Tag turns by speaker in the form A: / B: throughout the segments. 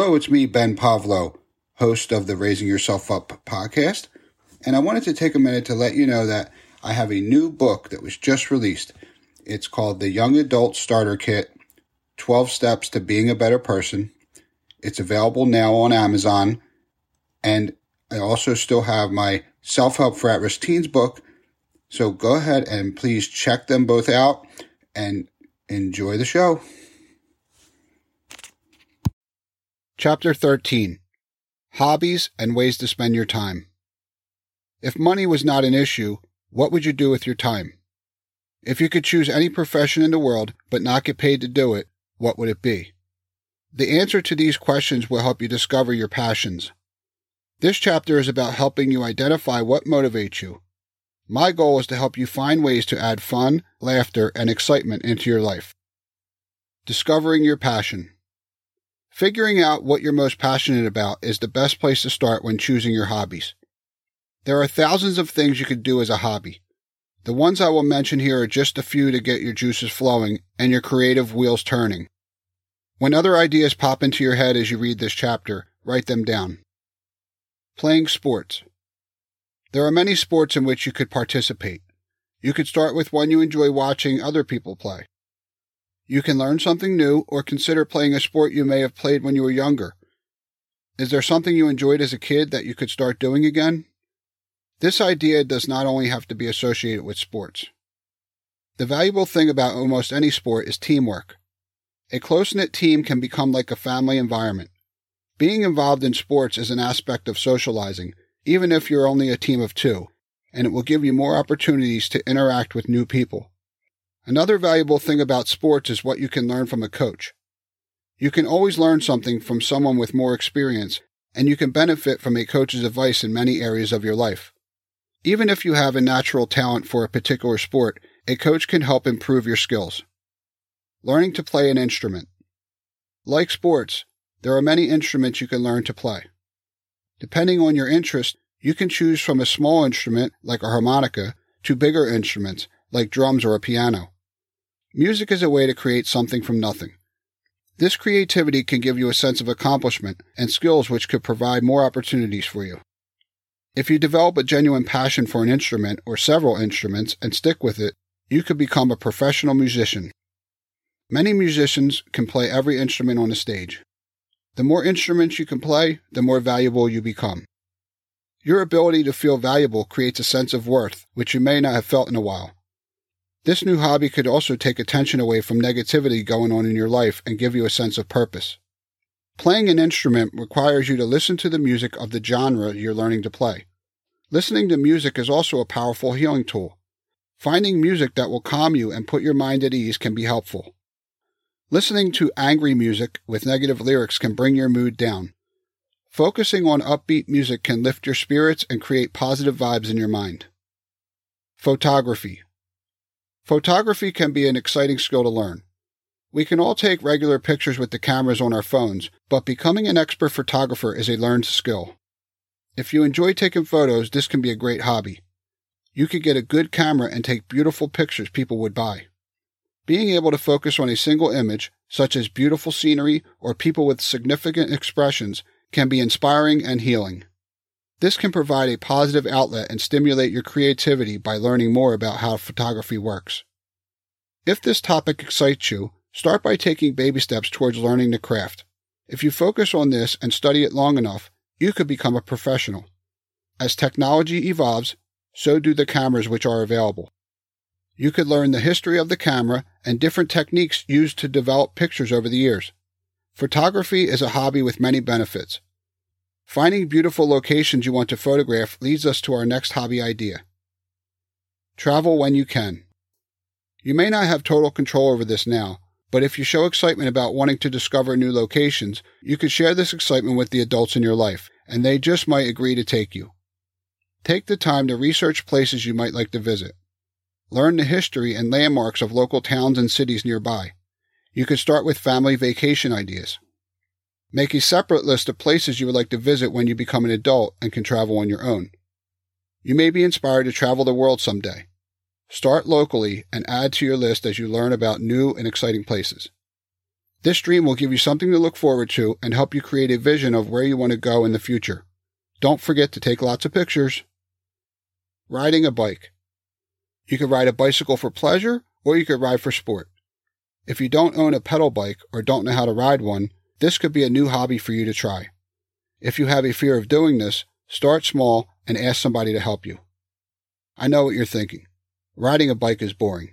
A: Hello, it's me, Ben Povlow, host of the Raising Yourself Up podcast. And I wanted to take a minute to let you know that I have a new book that was just released. It's called The Young Adult Starter Kit 12 Steps to Being a Better Person. It's available now on Amazon. And I also still have my Self Help for At Risk Teens book. So go ahead and please check them both out and enjoy the show. Chapter 13 Hobbies and Ways to Spend Your Time. If money was not an issue, what would you do with your time? If you could choose any profession in the world but not get paid to do it, what would it be? The answer to these questions will help you discover your passions. This chapter is about helping you identify what motivates you. My goal is to help you find ways to add fun, laughter, and excitement into your life. Discovering your passion. Figuring out what you're most passionate about is the best place to start when choosing your hobbies. There are thousands of things you could do as a hobby. The ones I will mention here are just a few to get your juices flowing and your creative wheels turning. When other ideas pop into your head as you read this chapter, write them down. Playing sports. There are many sports in which you could participate. You could start with one you enjoy watching other people play. You can learn something new or consider playing a sport you may have played when you were younger. Is there something you enjoyed as a kid that you could start doing again? This idea does not only have to be associated with sports. The valuable thing about almost any sport is teamwork. A close knit team can become like a family environment. Being involved in sports is an aspect of socializing, even if you're only a team of two, and it will give you more opportunities to interact with new people. Another valuable thing about sports is what you can learn from a coach. You can always learn something from someone with more experience, and you can benefit from a coach's advice in many areas of your life. Even if you have a natural talent for a particular sport, a coach can help improve your skills. Learning to play an instrument. Like sports, there are many instruments you can learn to play. Depending on your interest, you can choose from a small instrument, like a harmonica, to bigger instruments, like drums or a piano. Music is a way to create something from nothing. This creativity can give you a sense of accomplishment and skills which could provide more opportunities for you. If you develop a genuine passion for an instrument or several instruments and stick with it, you could become a professional musician. Many musicians can play every instrument on the stage. The more instruments you can play, the more valuable you become. Your ability to feel valuable creates a sense of worth, which you may not have felt in a while. This new hobby could also take attention away from negativity going on in your life and give you a sense of purpose. Playing an instrument requires you to listen to the music of the genre you're learning to play. Listening to music is also a powerful healing tool. Finding music that will calm you and put your mind at ease can be helpful. Listening to angry music with negative lyrics can bring your mood down. Focusing on upbeat music can lift your spirits and create positive vibes in your mind. Photography. Photography can be an exciting skill to learn. We can all take regular pictures with the cameras on our phones, but becoming an expert photographer is a learned skill. If you enjoy taking photos, this can be a great hobby. You could get a good camera and take beautiful pictures people would buy. Being able to focus on a single image, such as beautiful scenery or people with significant expressions, can be inspiring and healing. This can provide a positive outlet and stimulate your creativity by learning more about how photography works. If this topic excites you, start by taking baby steps towards learning the craft. If you focus on this and study it long enough, you could become a professional. As technology evolves, so do the cameras which are available. You could learn the history of the camera and different techniques used to develop pictures over the years. Photography is a hobby with many benefits. Finding beautiful locations you want to photograph leads us to our next hobby idea. Travel when you can. You may not have total control over this now, but if you show excitement about wanting to discover new locations, you could share this excitement with the adults in your life, and they just might agree to take you. Take the time to research places you might like to visit. Learn the history and landmarks of local towns and cities nearby. You could start with family vacation ideas. Make a separate list of places you would like to visit when you become an adult and can travel on your own. You may be inspired to travel the world someday. Start locally and add to your list as you learn about new and exciting places. This dream will give you something to look forward to and help you create a vision of where you want to go in the future. Don't forget to take lots of pictures. Riding a bike. You could ride a bicycle for pleasure or you could ride for sport. If you don't own a pedal bike or don't know how to ride one, this could be a new hobby for you to try. If you have a fear of doing this, start small and ask somebody to help you. I know what you're thinking. Riding a bike is boring.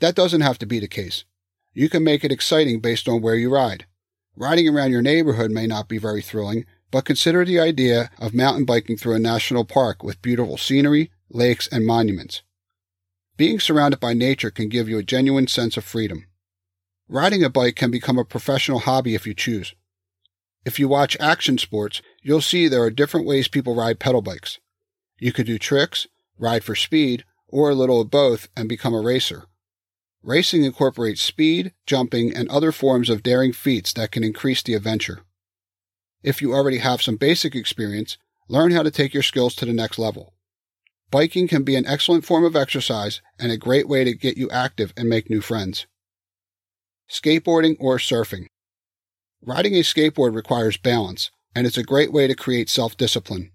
A: That doesn't have to be the case. You can make it exciting based on where you ride. Riding around your neighborhood may not be very thrilling, but consider the idea of mountain biking through a national park with beautiful scenery, lakes, and monuments. Being surrounded by nature can give you a genuine sense of freedom. Riding a bike can become a professional hobby if you choose. If you watch action sports, you'll see there are different ways people ride pedal bikes. You could do tricks, ride for speed, or a little of both and become a racer. Racing incorporates speed, jumping, and other forms of daring feats that can increase the adventure. If you already have some basic experience, learn how to take your skills to the next level. Biking can be an excellent form of exercise and a great way to get you active and make new friends. Skateboarding or surfing. Riding a skateboard requires balance, and it's a great way to create self discipline.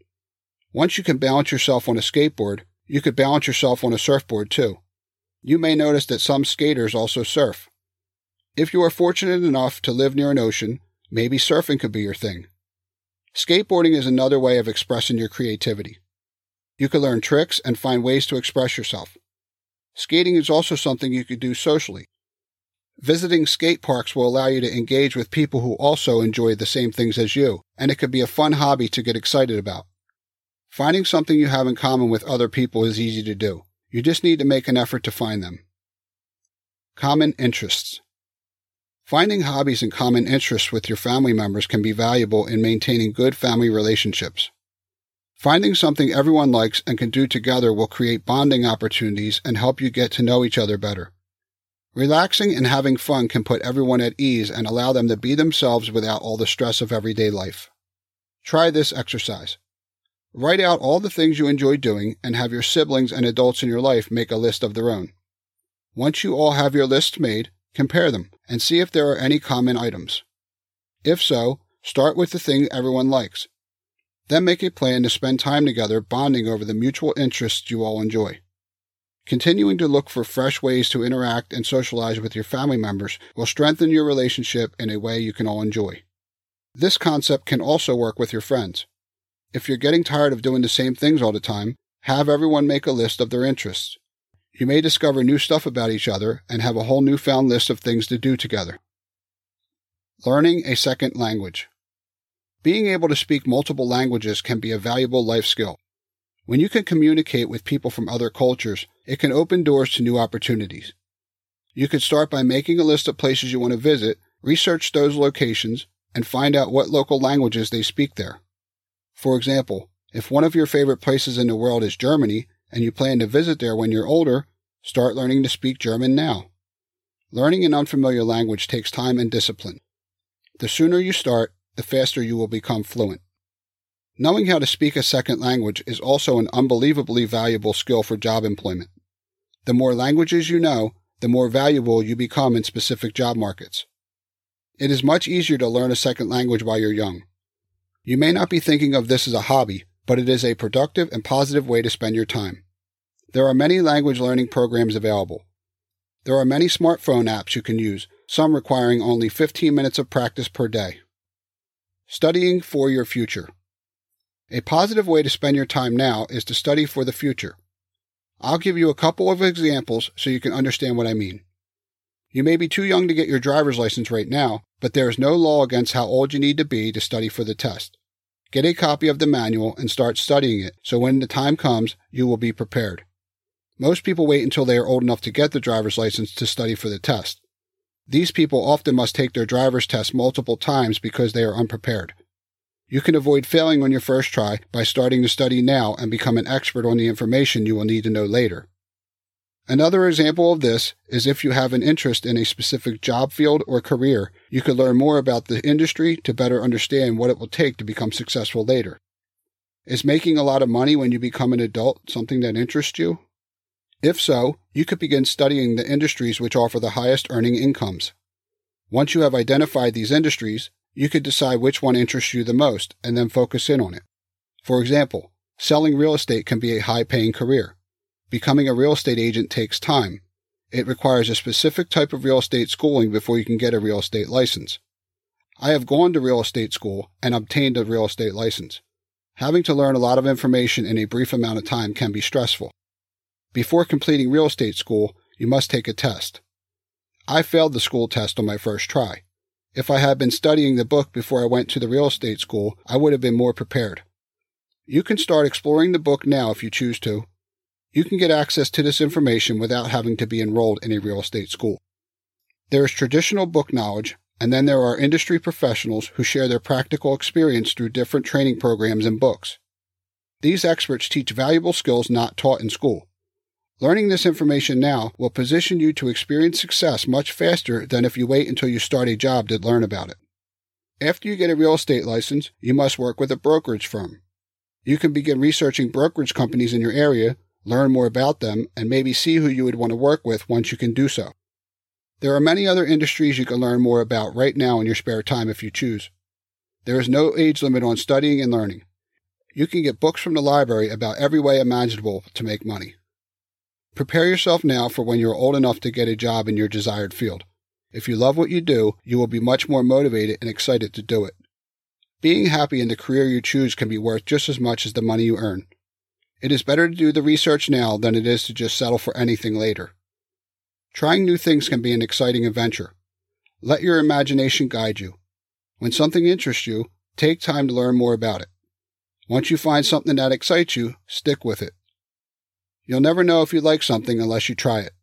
A: Once you can balance yourself on a skateboard, you could balance yourself on a surfboard too. You may notice that some skaters also surf. If you are fortunate enough to live near an ocean, maybe surfing could be your thing. Skateboarding is another way of expressing your creativity. You can learn tricks and find ways to express yourself. Skating is also something you could do socially. Visiting skate parks will allow you to engage with people who also enjoy the same things as you, and it could be a fun hobby to get excited about. Finding something you have in common with other people is easy to do. You just need to make an effort to find them. Common interests. Finding hobbies and common interests with your family members can be valuable in maintaining good family relationships. Finding something everyone likes and can do together will create bonding opportunities and help you get to know each other better. Relaxing and having fun can put everyone at ease and allow them to be themselves without all the stress of everyday life. Try this exercise. Write out all the things you enjoy doing and have your siblings and adults in your life make a list of their own. Once you all have your lists made, compare them and see if there are any common items. If so, start with the thing everyone likes then make a plan to spend time together bonding over the mutual interests you all enjoy. Continuing to look for fresh ways to interact and socialize with your family members will strengthen your relationship in a way you can all enjoy. This concept can also work with your friends. If you're getting tired of doing the same things all the time, have everyone make a list of their interests. You may discover new stuff about each other and have a whole newfound list of things to do together. Learning a second language. Being able to speak multiple languages can be a valuable life skill. When you can communicate with people from other cultures, it can open doors to new opportunities. You could start by making a list of places you want to visit, research those locations, and find out what local languages they speak there. For example, if one of your favorite places in the world is Germany and you plan to visit there when you're older, start learning to speak German now. Learning an unfamiliar language takes time and discipline. The sooner you start, the faster you will become fluent. Knowing how to speak a second language is also an unbelievably valuable skill for job employment. The more languages you know, the more valuable you become in specific job markets. It is much easier to learn a second language while you're young. You may not be thinking of this as a hobby, but it is a productive and positive way to spend your time. There are many language learning programs available. There are many smartphone apps you can use, some requiring only 15 minutes of practice per day. Studying for your future. A positive way to spend your time now is to study for the future. I'll give you a couple of examples so you can understand what I mean. You may be too young to get your driver's license right now, but there is no law against how old you need to be to study for the test. Get a copy of the manual and start studying it so when the time comes, you will be prepared. Most people wait until they are old enough to get the driver's license to study for the test. These people often must take their driver's test multiple times because they are unprepared. You can avoid failing on your first try by starting to study now and become an expert on the information you will need to know later. Another example of this is if you have an interest in a specific job field or career, you could learn more about the industry to better understand what it will take to become successful later. Is making a lot of money when you become an adult something that interests you? If so, you could begin studying the industries which offer the highest earning incomes. Once you have identified these industries, you could decide which one interests you the most and then focus in on it. For example, selling real estate can be a high paying career. Becoming a real estate agent takes time. It requires a specific type of real estate schooling before you can get a real estate license. I have gone to real estate school and obtained a real estate license. Having to learn a lot of information in a brief amount of time can be stressful. Before completing real estate school, you must take a test. I failed the school test on my first try. If I had been studying the book before I went to the real estate school, I would have been more prepared. You can start exploring the book now if you choose to. You can get access to this information without having to be enrolled in a real estate school. There is traditional book knowledge, and then there are industry professionals who share their practical experience through different training programs and books. These experts teach valuable skills not taught in school. Learning this information now will position you to experience success much faster than if you wait until you start a job to learn about it. After you get a real estate license, you must work with a brokerage firm. You can begin researching brokerage companies in your area, learn more about them, and maybe see who you would want to work with once you can do so. There are many other industries you can learn more about right now in your spare time if you choose. There is no age limit on studying and learning. You can get books from the library about every way imaginable to make money. Prepare yourself now for when you're old enough to get a job in your desired field. If you love what you do, you will be much more motivated and excited to do it. Being happy in the career you choose can be worth just as much as the money you earn. It is better to do the research now than it is to just settle for anything later. Trying new things can be an exciting adventure. Let your imagination guide you. When something interests you, take time to learn more about it. Once you find something that excites you, stick with it. You'll never know if you like something unless you try it.